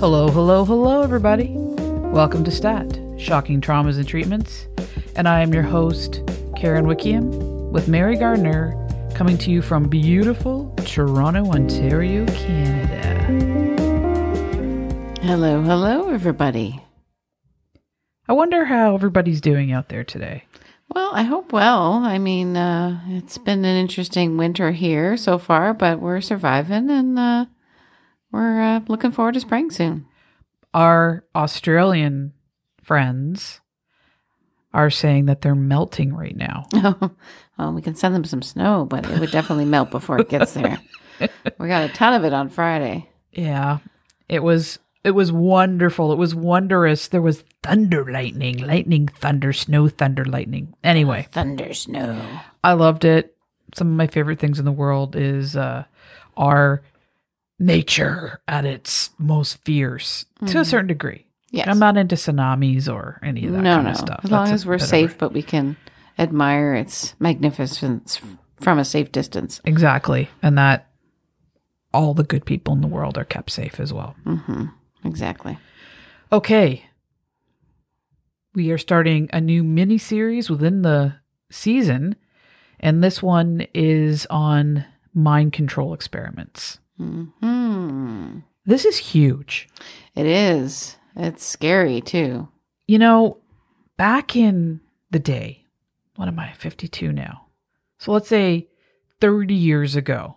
Hello, hello, hello, everybody. Welcome to STAT, Shocking Traumas and Treatments. And I am your host, Karen Wickiam, with Mary Gardner, coming to you from beautiful Toronto, Ontario, Canada. Hello, hello, everybody. I wonder how everybody's doing out there today. Well, I hope well. I mean, uh, it's been an interesting winter here so far, but we're surviving and uh, we're uh, looking forward to spring soon. Our Australian friends are saying that they're melting right now. well, we can send them some snow, but it would definitely melt before it gets there. we got a ton of it on Friday. Yeah. It was it was wonderful. It was wondrous. There was thunder lightning, lightning, thunder, snow, thunder, lightning. Anyway, Thunder snow. I loved it. Some of my favorite things in the world is uh our nature at its most fierce to a certain degree. Yes. I'm not into tsunamis or any of that no, kind no. of stuff. As long That's a as we're safe, but we can admire its magnificence from a safe distance. Exactly. And that all the good people in the world are kept safe as well. hmm Exactly. Okay. We are starting a new mini series within the season, and this one is on mind control experiments. Hmm. This is huge. It is. It's scary too. You know, back in the day, what am I, 52 now? So let's say 30 years ago,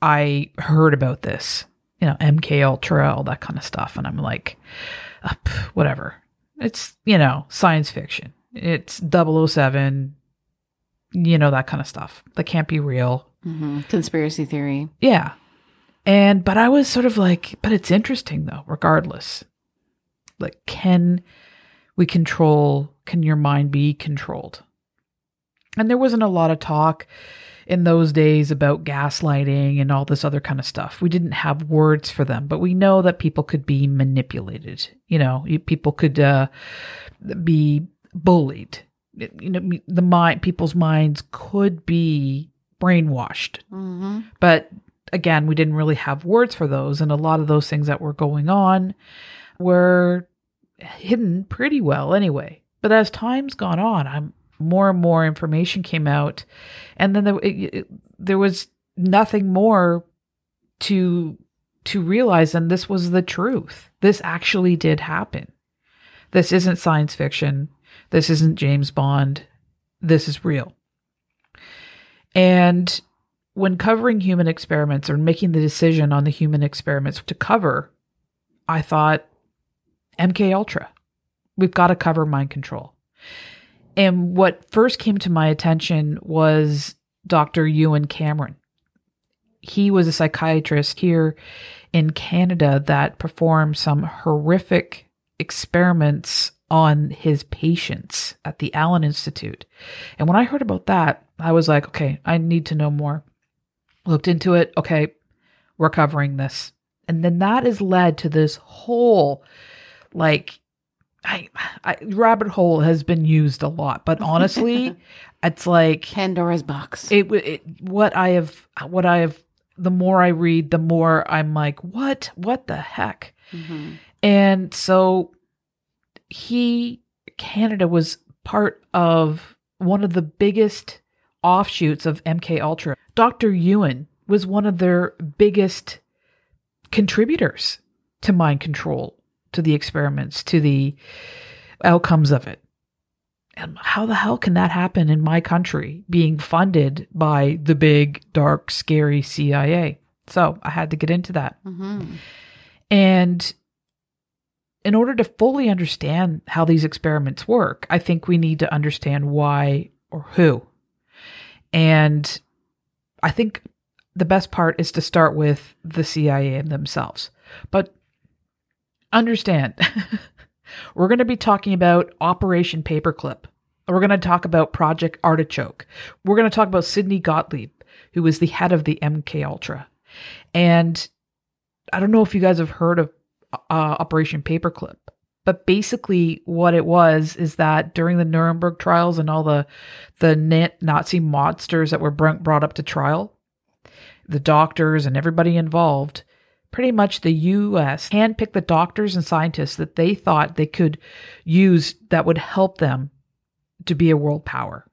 I heard about this, you know, MK Ultra, all that kind of stuff. And I'm like, uh, whatever. It's, you know, science fiction. It's 007, you know, that kind of stuff. That can't be real. hmm Conspiracy theory. Yeah. And, but I was sort of like, but it's interesting though, regardless. Like, can we control, can your mind be controlled? And there wasn't a lot of talk in those days about gaslighting and all this other kind of stuff. We didn't have words for them, but we know that people could be manipulated. You know, people could uh, be bullied. You know, the mind, people's minds could be brainwashed hmm but again, we didn't really have words for those. And a lot of those things that were going on were hidden pretty well anyway. But as time's gone on, I'm more and more information came out, and then there, it, it- there was nothing more to to realize, and this was the truth. This actually did happen. This isn't science fiction. This isn't James Bond. This is real. And when covering human experiments or making the decision on the human experiments to cover, I thought MK Ultra. We've got to cover mind control. And what first came to my attention was Dr. Ewen Cameron. He was a psychiatrist here in Canada that performed some horrific experiments on his patients at the Allan Institute. And when I heard about that, I was like, okay, I need to know more. Looked into it. Okay, we're covering this. And then that has led to this whole, like, I, I rabbit hole has been used a lot, but honestly, it's like Pandora's box. it, it what I have what I have the more I read, the more I'm like, what? What the heck? Mhm. And so he Canada was part of one of the biggest offshoots of MK Ultra. Dr. Ewen was one of their biggest contributors to mind control, to the experiments, to the outcomes of it. And how the hell can that happen in my country being funded by the big, dark, scary CIA? So I had to get into that. Mhm. And in order to fully understand how these experiments work, I think we need to understand why or who. And I think the best part is to start with the CIA themselves. But understand, we're going to be talking about Operation Paperclip. We're going to talk about Project Artichoke. We're going to talk about Sidney Gottlieb, who was the head of the MK Ultra. And I don't know if you guys have heard of uh, Operation Paperclip, but basically what it was is that during the Nuremberg trials and all the the Nazi monsters that were brought up to trial, The doctors and everybody involved, pretty much the US handpicked the doctors and scientists that they thought they could use that would help them to be a world power.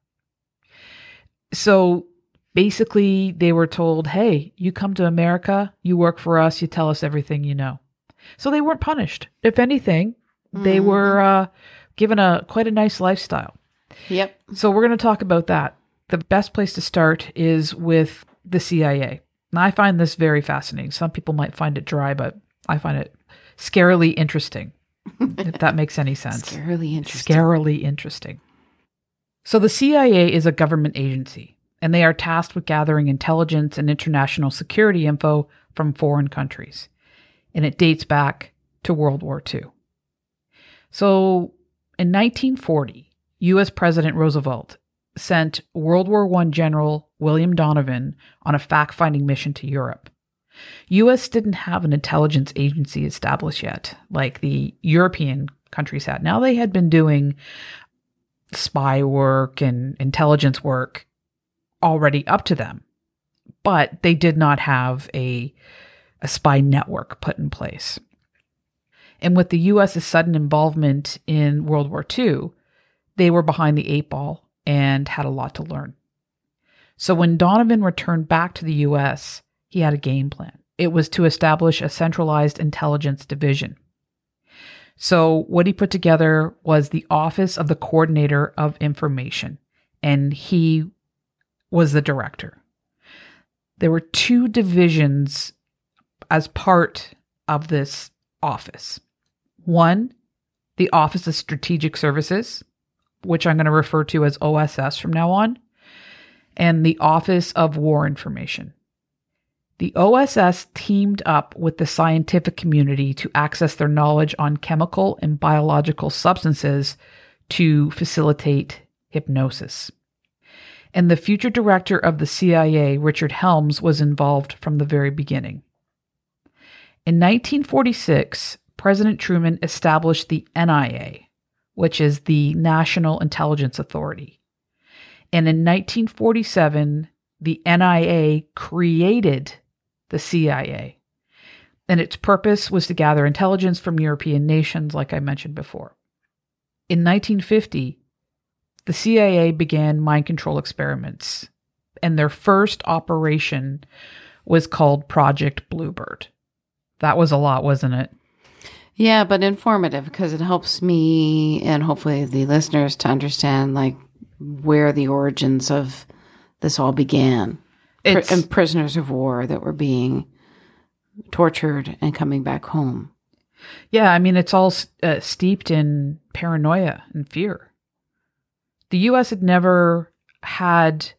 So basically, they were told, hey, you come to America, you work for us, you tell us everything you know. So they weren't punished. If anything, they Mhm. were uh, given a quite a nice lifestyle. Yep. So we're going to talk about that. The best place to start is with the CIA. And I find this very fascinating. Some people might find it dry, but I find it scarily interesting, if that makes any sense. Scarily interesting. Scarily interesting. So the CIA is a government agency, and they are tasked with gathering intelligence and international security info from foreign countries. And it dates back to World War II. So in 1940, US President Roosevelt sent World War I General William Donovan on a fact finding mission to Europe. US didn't have an intelligence agency established yet, like the European countries had. Now they had been doing spy work and intelligence work already up to them, but they did not have a, a spy network put in place. And with the US's sudden involvement in World War II, they were behind the eight ball and had a lot to learn. So when Donovan returned back to the US, he had a game plan. It was to establish a centralized intelligence division. So what he put together was the Office of the Coordinator of Information, and he was the director. There were two divisions as part of this office. One, the Office of Strategic Services, which I'm going to refer to as OSS from now on, and the Office of War Information. The OSS teamed up with the scientific community to access their knowledge on chemical and biological substances to facilitate hypnosis. And the future director of the CIA, Richard Helms, was involved from the very beginning. In 1946, President Truman established the NIA, which is the National Intelligence Authority. And in 1947, the NIA created the CIA. And its purpose was to gather intelligence from European nations, like I mentioned before. In 1950, the CIA began mind control experiments, and their first operation was called Project Bluebird. That was a lot, wasn't it? Yeah, but informative because it helps me and hopefully the listeners to understand like where the origins of this all began. It's, and prisoners of war that were being tortured and coming back home. yeah, I mean, it's all uh, steeped in paranoia and fear. The U.S. had never had,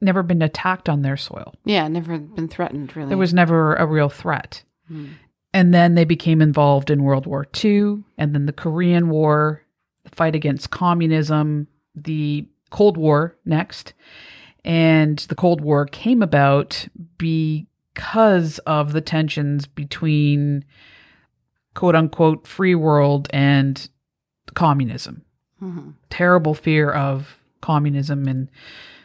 never been attacked on their soil. Yeah, never been threatened really. There was never a real threat. Hmm. And then they became involved in World War II, and then the Korean War, the fight against communism, the Cold War next. And the Cold War came about because of the tensions between quote unquote free world and communism. Mhm. Terrible fear of communism and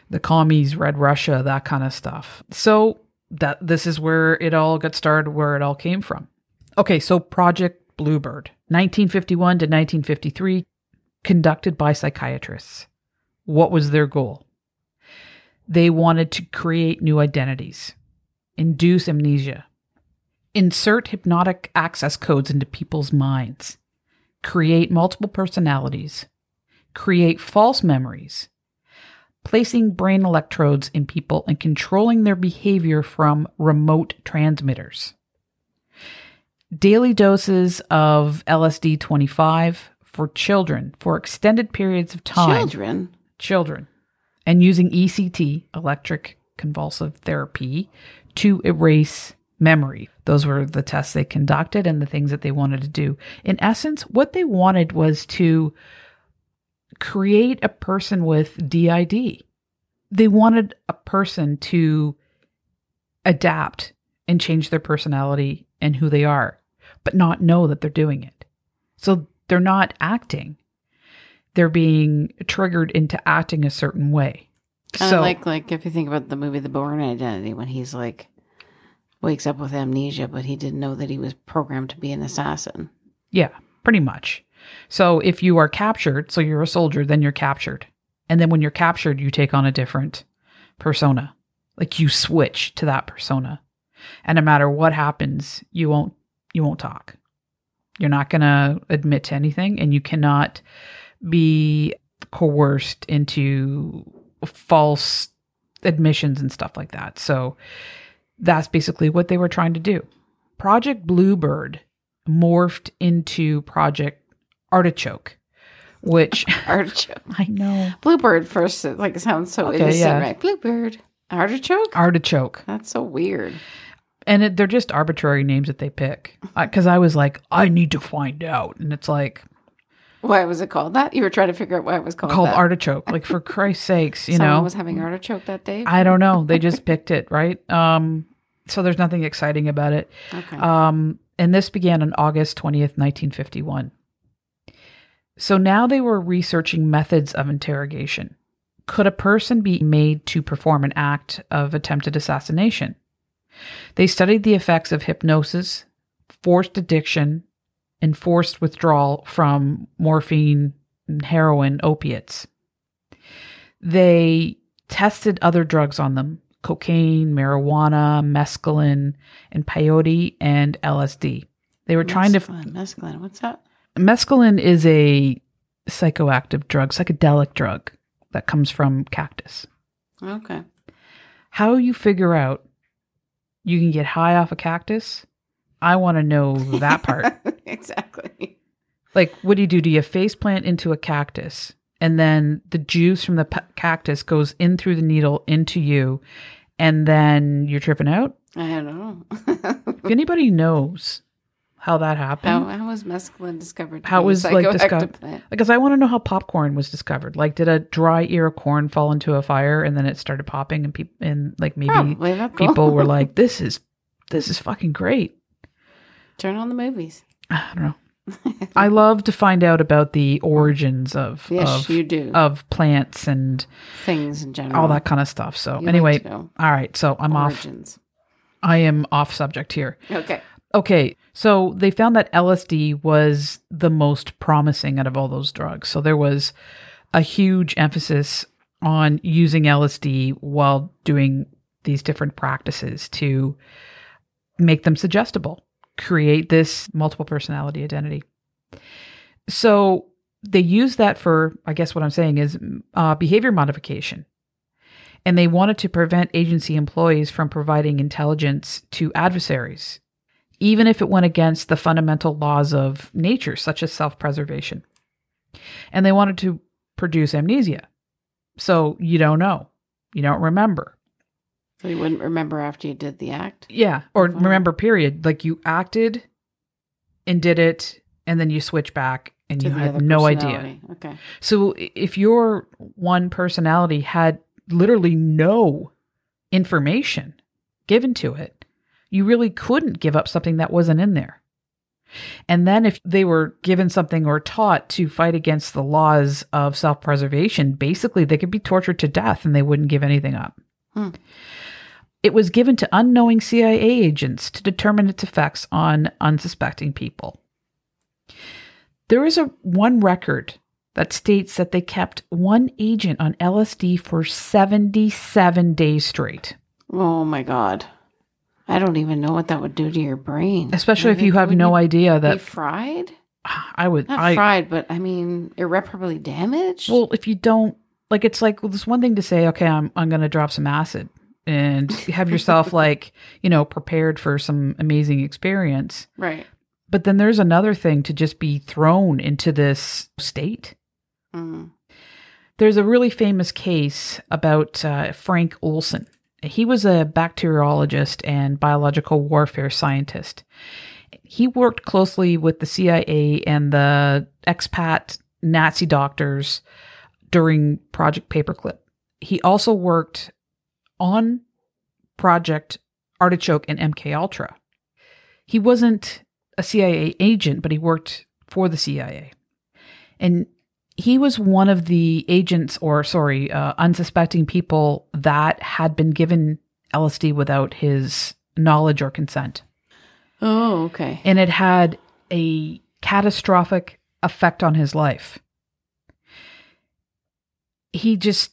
the commies, Red Russia, that kind of stuff. So that this is where it all got started, where it all came from. Okay, so Project Bluebird, 1951 to 1953, conducted by psychiatrists. What was their goal? They wanted to create new identities, induce amnesia, insert hypnotic access codes into people's minds, create multiple personalities, create false memories, placing brain electrodes in people and controlling their behavior from remote transmitters. Daily doses of LSD 25 for children for extended periods of time. Children. Children. And using ECT, electric convulsive therapy, to erase memory. Those were the tests they conducted and the things that they wanted to do. In essence, what they wanted was to create a person with DID. They wanted a person to adapt and change their personality and who they are, but not know that they're doing it. So they're not acting. They're being triggered into acting a certain way. Kind So- of like like if you think about the movie The Bourne Identity, when he's like wakes up with amnesia, but he didn't know that he was programmed to be an assassin. Yeah, pretty much. So if you are captured, so you're a soldier, then you're captured. And then when you're captured, you take on a different persona. Like you switch to that persona. And no matter what happens, you won't you won't talk. You're not going to admit to anything and you cannot be coerced into false admissions and stuff like that. So that's basically what they were trying to do. Project Bluebird morphed into Project Artichoke, which Artichoke. I know Bluebird first, it, like sounds so Okay, innocent, yeah. right? Bluebird. Artichoke? artichoke, That's so weird. And it, they're just arbitrary names that they pick. Because I was like, I need to find out, and it's like Why was it called that? You were trying to figure out why it was called, called that. artichoke. Like for Christ's sakes, you know. Someone know, was having artichoke that day. I don't know. They just picked it, right? Um, so there's nothing exciting about it. okay. Um, and this began on August 20th, 1951. So now they were researching methods of interrogation. Could a person be made to perform an act of attempted assassination? They studied the effects of hypnosis, forced addiction, and forced withdrawal from morphine, and heroin, opiates. They tested other drugs on them cocaine, marijuana, mescaline, and peyote and LSD. They were trying to. mescaline, mescaline. What's that? Mescaline is a psychoactive drug, psychedelic drug that comes from cactus. Okay. How you figure out you can get high off a cactus? I want to know that part. exactly. like, what do you do? Do you face plant into a cactus and then the juice from the p- cactus goes in through the needle into you and then you're tripping out? I don't know. If anybody knows how that happened, how, how was mescaline discovered? How was, like, discovered- because I want to know how popcorn was discovered. Like, did a dry ear of corn fall into a fire and then it started popping, and people and like maybe Probably. That's cool. people were like, "This is this is fucking great." Turn on the movies. I don't know. I love to find out about the origins of Yes, of, you do. of plants and Things in general. all that kind of stuff. So You anyway, all right. So I'm off. origins. I am off subject here. Okay. Okay, so they found that LSD was the most promising out of all those drugs. So there was a huge emphasis on using LSD while doing these different practices to make them suggestible, create this multiple personality identity. So they use that for, I guess what I'm saying is uh, behavior modification. And they wanted to prevent agency employees from providing intelligence to adversaries even if it went against the fundamental laws of nature, such as self preservation. And they wanted to produce amnesia. So you don't know, you don't remember. So you wouldn't remember after you did the act? Yeah. Or Wow. remember, period. Like you acted and did it, and then you switch back and To you had no idea. Okay. So if your one personality had literally no information given to it, you really couldn't give up something that wasn't in there. And then if they were given something or taught to fight against the laws of self preservation, basically they could be tortured to death and they wouldn't give anything up. Hmm. It was given to unknowing CIA agents to determine its effects on unsuspecting people. There is a one record that states that they kept one agent on LSD for 77 days straight. Oh my God. I don't even know what that would do to your brain. Especially if you it- have would no idea Be that fried? I would Not I fried, but I mean irreparably damaged. well if you don't like it's like well, it's one thing to say okay I'm I'm going to drop some acid and have yourself like, you know, prepared for some amazing experience. right. But then there's another thing to just be thrown into this state. Mm. There's a really famous case about uh, Frank Olson. He was a bacteriologist and biological warfare scientist. He worked closely with the CIA and the expat Nazi doctors during Project Paperclip. He also worked on Project Artichoke and MK Ultra. He wasn't a CIA agent, but he worked for the CIA. And he was one of the agents, or sorry, uh, unsuspecting people that had been given LSD without his knowledge or consent. Oh, okay. And it had a catastrophic effect on his life. He just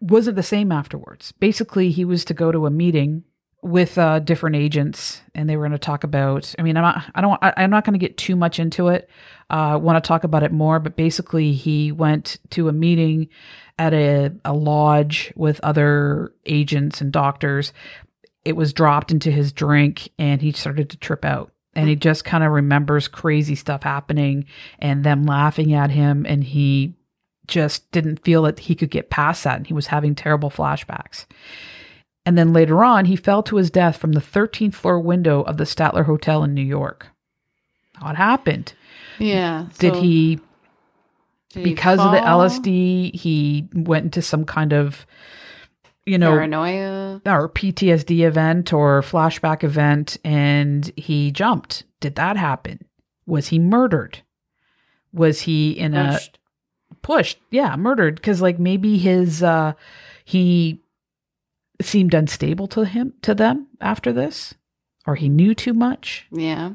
wasn't the same afterwards. Basically, he was to go to a meeting with uh, different agents, and they were going to talk about. I mean, I'm not. I don't. I, I'm not going to get too much into it. I uh, want to talk about it more, but basically, he went to a meeting at a, a lodge with other agents and doctors. It was dropped into his drink, and he started to trip out. And he just kind of remembers crazy stuff happening and them laughing at him, and he just didn't feel that he could get past that, and he was having terrible flashbacks. And then later on, he fell to his death from the 13th floor window of the Statler Hotel in New York. What happened? Yeah. Did so he, did he because of the? LSD, he went into some kind of, you know, paranoia? or PTSD event or flashback event and he jumped? Did that happen? Was he murdered? Was he in a Pushed. pushed yeah murdered because like maybe his uh he seemed unstable to him to them after this or he knew too much Yeah.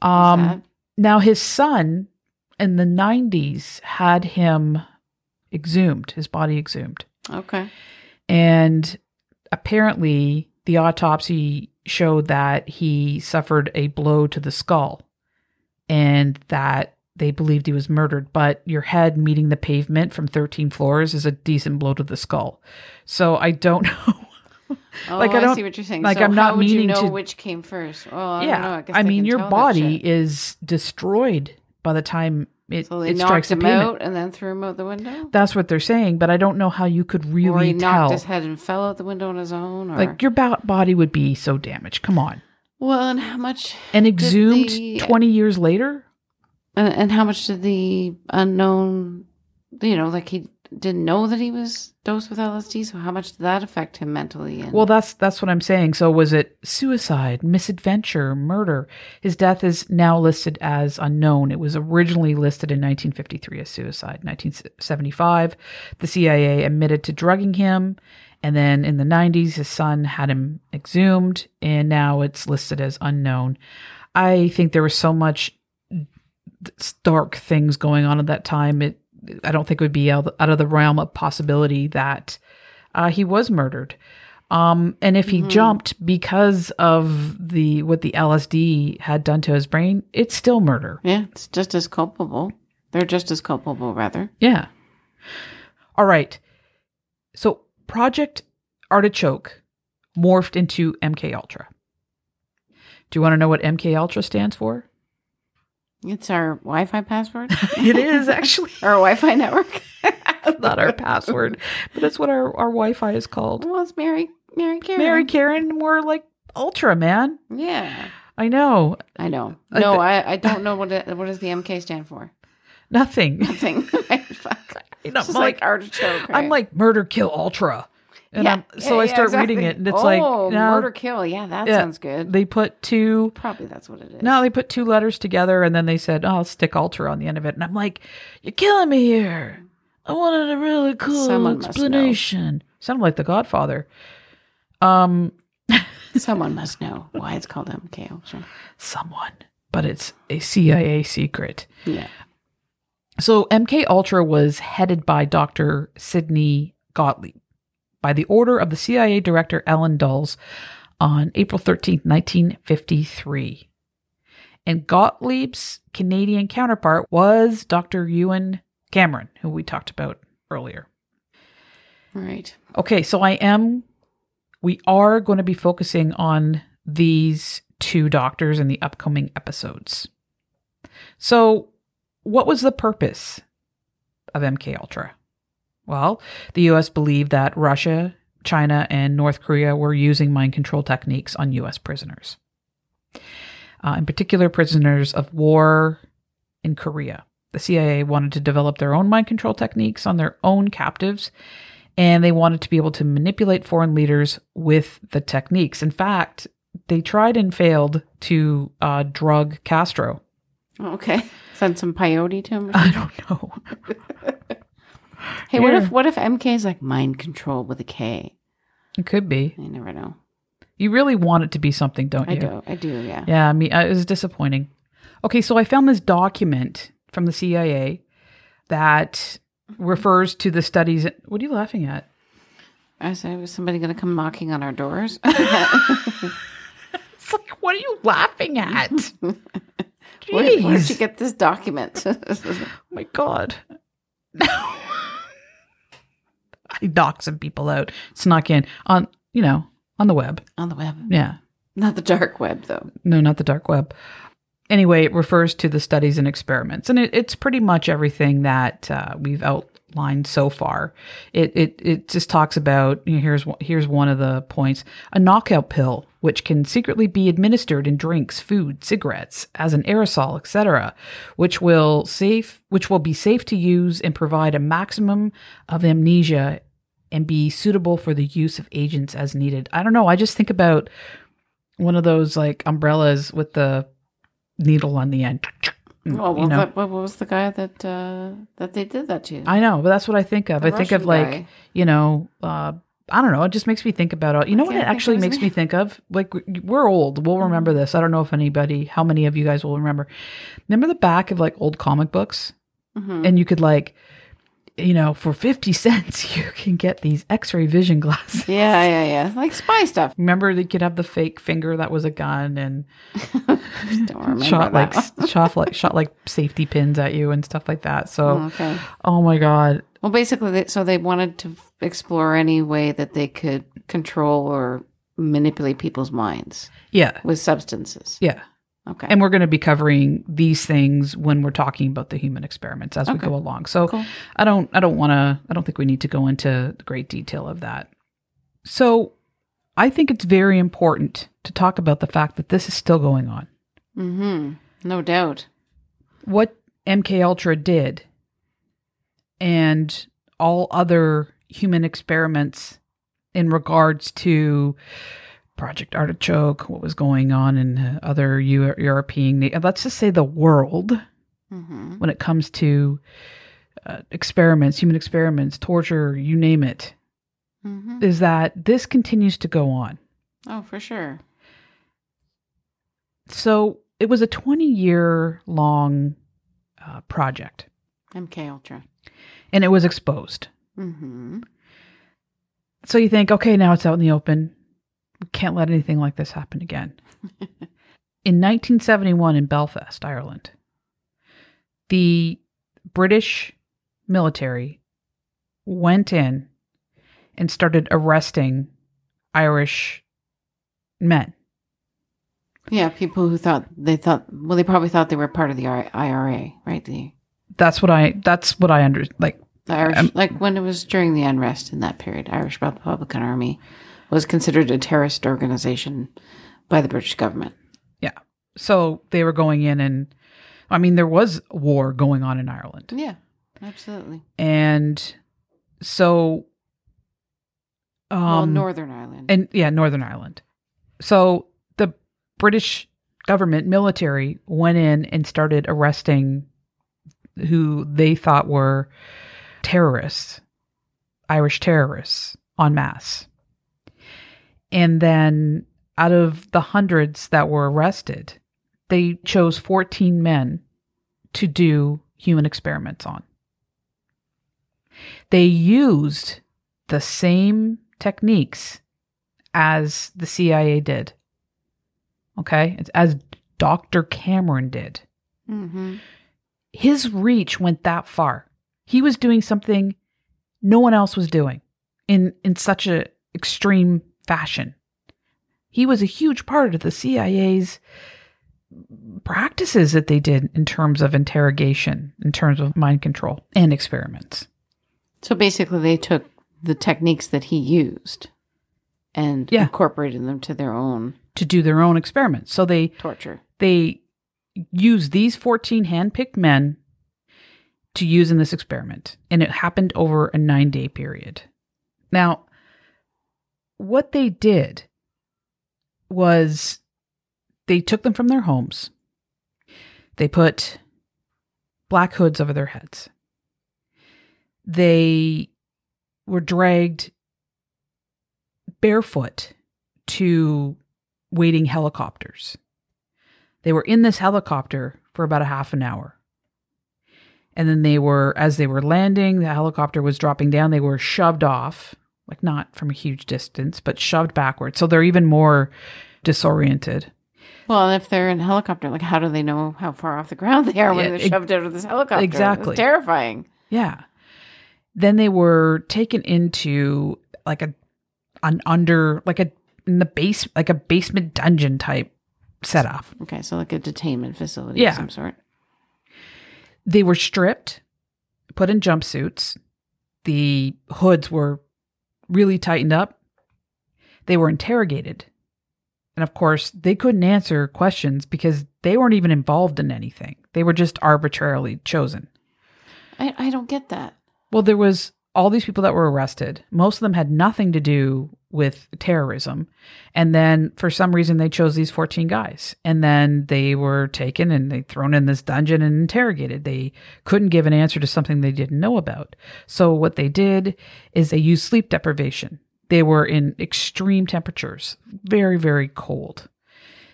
um now his son in the 90s had him exhumed his body exhumed Okay. and apparently the autopsy showed that he suffered a blow to the skull and that they believed he was murdered but your head meeting the pavement from 13 floors is a decent blow to the skull so i don't know Oh, Like, I I, don't- see what you're saying. like, so I'm not would you meaning know to- which came first? Oh, I yeah don't know. I, guess i mean your body is destroyed by the time it, So it strikes the him out and then threw him out the window. that's what they're saying but i don't know how you could really or he knocked tell his head and fell out the window on his own. Or like your body would be so damaged come on well, and how much? and exhumed the- 20 years later And, and how much did the unknown? You know, like he didn't know that he was dosed with LSD. So how much did that affect him mentally? And Well, that's that's what I'm saying. So was it suicide, misadventure, murder? His death is now listed as unknown. It was originally listed in 1953 as suicide. 1975, the CIA admitted to drugging him, and then in the 90s, his son had him exhumed, and now it's listed as unknown. I think there was so much dark things going on at that time. It I don't think it would be out of the realm of possibility that uh, he was murdered. Um, and if he Mhm. jumped because of the what the LSD had done to his brain, it's still murder. yeah, it's just as culpable. They're just as culpable, rather. Yeah. All right. So Project Artichoke morphed into MK Ultra. Do you want to know what MK Ultra stands for? It's our Wi-Fi password. it is actually our Wi-Fi network. It's not our password, but it's what our, our Wi-Fi is called. Well, it's Mary, Mary Karen. Mary Karen, we're like Ultra, man. Yeah, I know. I know. No, I, I don't know what it, what does the MK stand for. Nothing. Nothing. Fuck. You know, I'm just like, like, artichoke. I'm like murder kill ultra. And I'm, so I start reading it and it's oh, like no, murder kill. Yeah, that Yeah. sounds good. they put two Probably that's what it is. no, they put two letters together and then they said, Oh, I'll stick ultra on the end of it. And I'm like, You're killing me here. I wanted a really cool Someone explanation. Sounded like the Godfather. Um Someone must know why it's called MK Ultra. someone. But it's a CIA secret. Yeah. So MK Ultra was headed by Dr. Sidney Gottlieb by the order of the CIA director Allen Dulles on April 13th, 1953. And Gottlieb's Canadian counterpart was Dr. Ewen Cameron, who we talked about earlier. Right. Okay, so I am, we are going to be focusing on these two doctors in the upcoming episodes. So, what was the purpose of MK Ultra? Well, the US believed that Russia, China, and North Korea were using mind control techniques on US prisoners. Uh, in particular, prisoners of war in Korea. The CIA wanted to develop their own mind control techniques on their own captives and they wanted to be able to manipulate foreign leaders with the techniques. In fact, they tried and failed to uh, drug Castro. Okay. Send some peyote to him. I don't know. Hey, what if what if MK is like mind control with a K? It could be. You never know. You really want it to be something, don't I you? do. I do. Yeah. Yeah, I mean, uh, it was disappointing. Okay, so I found this document from the CIA that refers to the studies. What are you laughing at? I said, was somebody going to come knocking on our doors? It's like, what are you laughing at? Where, where did you get this document? Oh my god. Knocked some people out, snuck in on, you know, on the web. on the web, Yeah. not the dark web, though. No, not the dark web. Anyway, it refers to the studies and experiments, and it, it's pretty much everything that uh, we've outlined so far. It it it just talks about you know, here's one- here's one of the points: a knockout pill, which can secretly be administered in drinks, food, cigarettes, as an aerosol, etc., which will safe which will be safe to use and provide a maximum of amnesia and be suitable for the use of agents as needed. I don't know. I just think about one of those like umbrellas with the needle on the end. Well, you well know, what, what was the guy that uh, that they did that to? I know, but that's what I think of. The I think of like guy. you know, uh, I don't know. It just makes me think about it. You know what it actually makes me. Mm-hmm. think of? Like we- we're old. We'll remember this. I don't know if anybody, how many of you guys will remember. Remember the back of like old comic books, Mhm. and you could like, you know, for fifty cents you can get these X-ray vision glasses. Yeah, yeah, yeah. Like spy stuff. Remember, they could have the fake finger that was a gun and Just don't remember shot like shot like shot like safety pins at you and stuff like that. So, Oh, okay. oh my god, Well, basically, they, so they wanted to explore any way that they could control or manipulate people's minds yeah, with substances. yeah. Okay. And we're going to be covering these things when we're talking about the human experiments as we go along. So Cool. I don't I don't want to I don't think we need to go into great detail of that. So I think it's very important to talk about the fact that this is still going on. mm-hmm. No doubt. What MK Ultra did and all other human experiments in regards to Project Artichoke, what was going on in other Eu- European, let's just say the world, Mm-hmm. when it comes to uh, experiments, human experiments, torture, you name it, Mm-hmm. is that this continues to go on. Oh, for sure. So it was a 20 year long uh, project MK Ultra. and it was exposed. Mm-hmm. So you think, okay, now it's out in the open. We can't let anything like this happen again. in 1971 in Belfast, Ireland, the British military went in and started arresting Irish men. Yeah, people who thought they thought well, they probably thought they were part of the IRA, right? The, That's what I that's what I under like the Irish, Um, like when it was during the unrest in that period, Irish Republican Army was considered a terrorist organization by the British government. Yeah. So they were going in and I mean there was war going on in Ireland. Yeah, absolutely. And so um well, Northern Ireland. and yeah, Northern Ireland. So the British government military went in and started arresting who they thought were terrorists, Irish terrorists en masse. And then out of the hundreds that were arrested, they chose 14 men to do human experiments on. They used the same techniques as the CIA did. Okay? It's as Dr. Cameron did. mm-hmm. His reach went that far. He was doing something no one else was doing in in such a extreme fashion. He was a huge part of the CIA's practices that they did in terms of interrogation, in terms of mind control and experiments. So basically, they took the techniques that he used and Yeah. incorporated them to their own to do their own experiments. So they torture. they used these 14 handpicked men to use in this experiment, and it happened over a nine day period. Now, what they did was they took them from their homes, they put black hoods over their heads. They were dragged barefoot to waiting helicopters. They were in this helicopter for about a half an hour. And then they were, as they were landing, the helicopter was dropping down, they were shoved off, like not from a huge distance, but shoved backwards. So they're even more disoriented. Well, if they're in a helicopter, like how do they know how far off the ground they are when Yeah, they're shoved out of this helicopter? exactly. It's terrifying. Yeah. Then they were taken into like a an under like a in the base like a basement dungeon type setup. Okay, so like a detainment facility Yeah. of some sort. They were stripped, put in jumpsuits. The hoods were really tightened up. They were interrogated. And of course, they couldn't answer questions because they weren't even involved in anything. They were just arbitrarily chosen. I, I don't get that. Well, there was all these people that were arrested. Most of them had nothing to do with terrorism. And then for some reason they chose these 14 guys. And then they were taken and they thrown in this dungeon and interrogated. They couldn't give an answer to something they didn't know about. So what they did is they used sleep deprivation. They were in extreme temperatures, very very cold.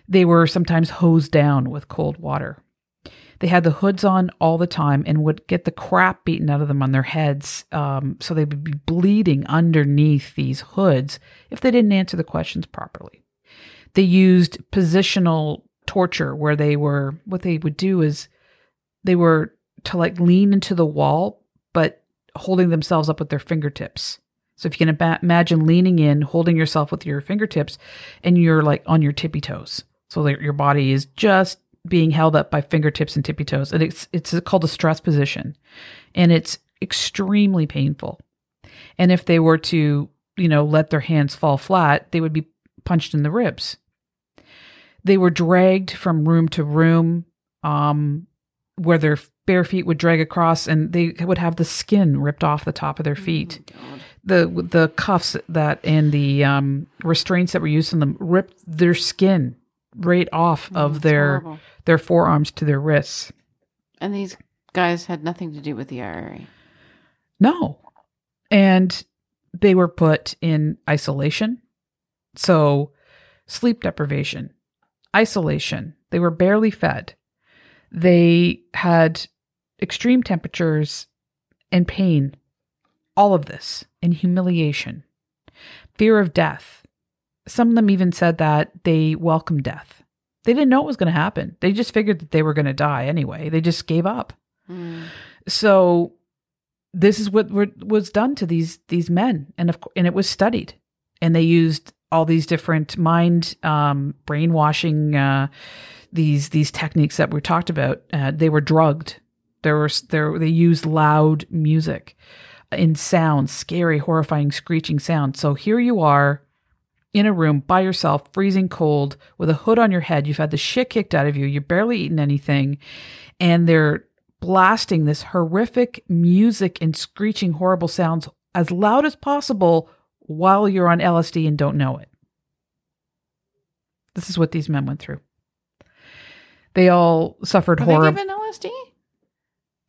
They were sometimes hosed down with cold water. They had the hoods on all the time and would get the crap beaten out of them on their heads. Um, so they would be bleeding underneath these hoods if they didn't answer the questions properly. They used positional torture where they were, what they would do is they were to like lean into the wall, but holding themselves up with their fingertips. So if you can ima- imagine leaning in, holding yourself with your fingertips, and you're like on your tippy toes. So your body is just being held up by fingertips and tippy toes. And it's it's called a stress position. And it's extremely painful. And if they were to, you know, let their hands fall flat, they would be punched in the ribs. They were dragged from room to room, um, where their bare feet would drag across and they would have the skin ripped off the top of their feet God. the the cuffs that and the um, restraints that were used on them ripped their skin right off mm, of their horrible. their forearms to their wrists. And these guys had nothing to do with the IRA. No, and they were put in isolation, so sleep deprivation, isolation. They were barely fed. They had extreme temperatures and pain. All of this and humiliation, fear of death. Some of them even said that they welcomed death. They didn't know it was going to happen. They just figured that they were going to die anyway. They just gave up. Mm. So this is what were, was done to these these men, and of, and it was studied, and they used all these different mind um, brainwashing uh, these these techniques that we talked about. Uh, they were drugged. There was there they used loud music in sounds, scary, horrifying, screeching sounds. So here you are in a room by yourself, freezing cold, with a hood on your head. You've had the shit kicked out of you. You've barely eaten anything, and they're blasting this horrific music and screeching horrible sounds as loud as possible while you're on LSD and don't know it. This is what these men went through. They all suffered Were horror. they given LSD?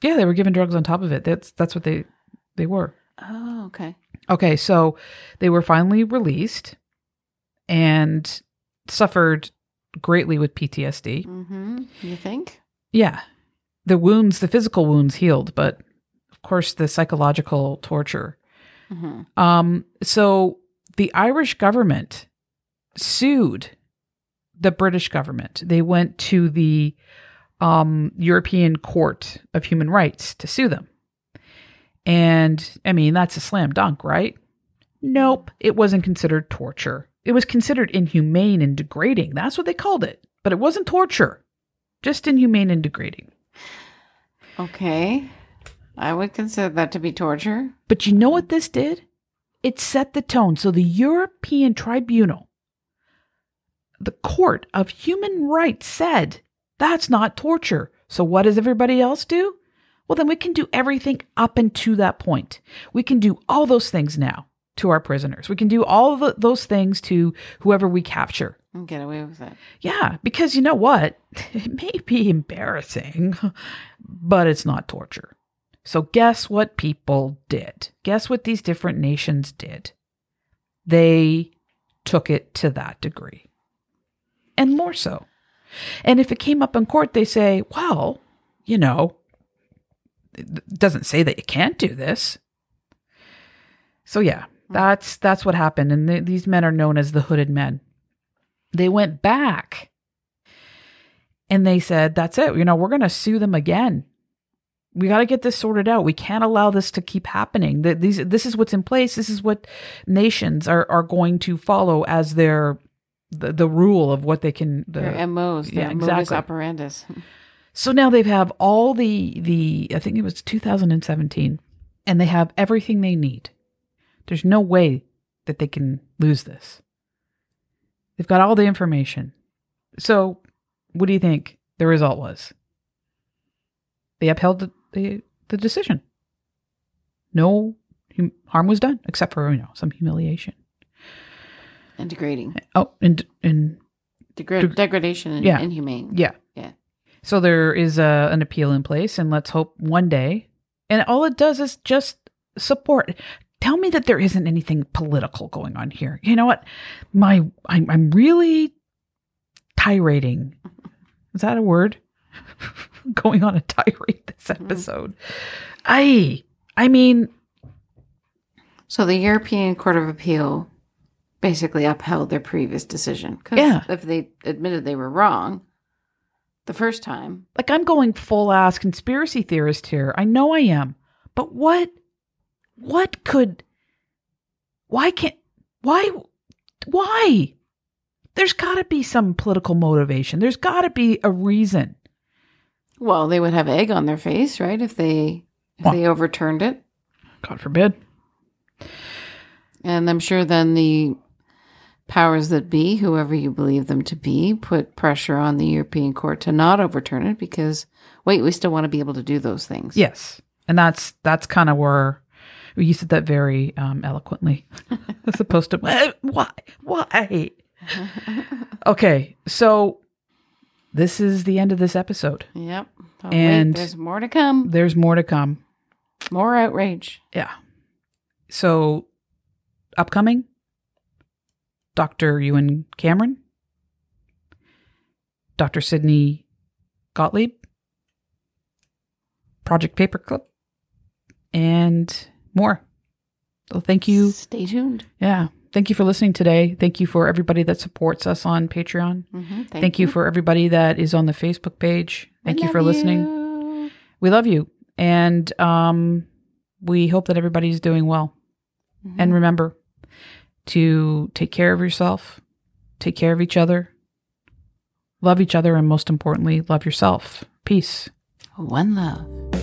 yeah, they were given drugs on top of it. That's that's what they they were. Oh, okay. Okay, so they were finally released and suffered greatly with PTSD. Mm-hmm. You think? Yeah. The wounds, the physical wounds healed, but of course the psychological torture. Mm-hmm. Um so the Irish government sued the British government. They went to the um European Court of Human Rights to sue them. And I mean, that's a slam dunk, right? Nope, it wasn't considered torture. It was considered inhumane and degrading. That's what they called it. But it wasn't torture, just inhumane and degrading. Okay. I would consider that to be torture. But you know what this did? It set the tone. So the European Tribunal, the Court of Human Rights, said that's not torture. So what does everybody else do? Well, then we can do everything up to that point. We can do all those things now to our prisoners. We can do all of the, those things to whoever we capture. And get away with it. Yeah, because you know what? It may be embarrassing, but it's not torture. So, guess what people did? Guess what these different nations did? They took it to that degree. And more so. And if it came up in court, they say, well, you know, it doesn't say that you can't do this. So yeah, Mm-hmm. that's that's what happened and th- these men are known as the hooded men. They went back and they said, that's it. You know, we're going to sue them again. We got to get this sorted out. We can't allow this to keep happening. That these this is what's in place. This is what nations are are going to follow as their the, the rule of what they can the Their MOs, their yeah, modus exactly. operandus. So now they have all the the I think it was 2017 and they have everything they need. There's no way that they can lose this. They've got all the information. So, what do you think the result was? They upheld the the, the decision. No hum- harm was done except for, you know, some humiliation. And degrading. Oh, and and Degra- Deg- degradation and Yeah. inhumane. Yeah. Yeah. So there is a, an appeal in place, and let's hope one day. And all it does is just support. Tell me that there isn't anything political going on here. You know what? My I'm, I'm really tirading. Is that a word? going on a tirade this mm-hmm. episode. I I mean, So the European Court of Appeal basically upheld their previous decision. 'Cause Yeah. If they admitted they were wrong the first time, like I'm going full ass conspiracy theorist here. I know I am. But what what could why can't why why? There's got to be some political motivation. There's got to be a reason. well, they would have egg on their face, right? If they if Well- they overturned it. God forbid. And I'm sure then the powers that be, whoever you believe them to be, put pressure on the European Court to not overturn it because wait, we still want to be able to do those things. Yes. And that's that's kind of where you said that very um, eloquently, as opposed to "Eh, why why. okay, so this is the end of this episode. Yep. Oh, And- wait, there's more to come. There's more to come. More outrage. Yeah. So, upcoming, Dr. Ewen Cameron, Dr. Sidney Gottlieb, Project Paperclip, and more. So, thank you. Stay tuned. Yeah. Thank you for listening today. Thank you for everybody that supports us on Patreon. Mm-hmm. Thank, you for everybody that is on the Facebook page. Thank you for listening. We love you. And um, we hope that everybody's doing well. Mm-hmm. And remember to take care of yourself, take care of each other, love each other, and most importantly, love yourself. Peace. One love.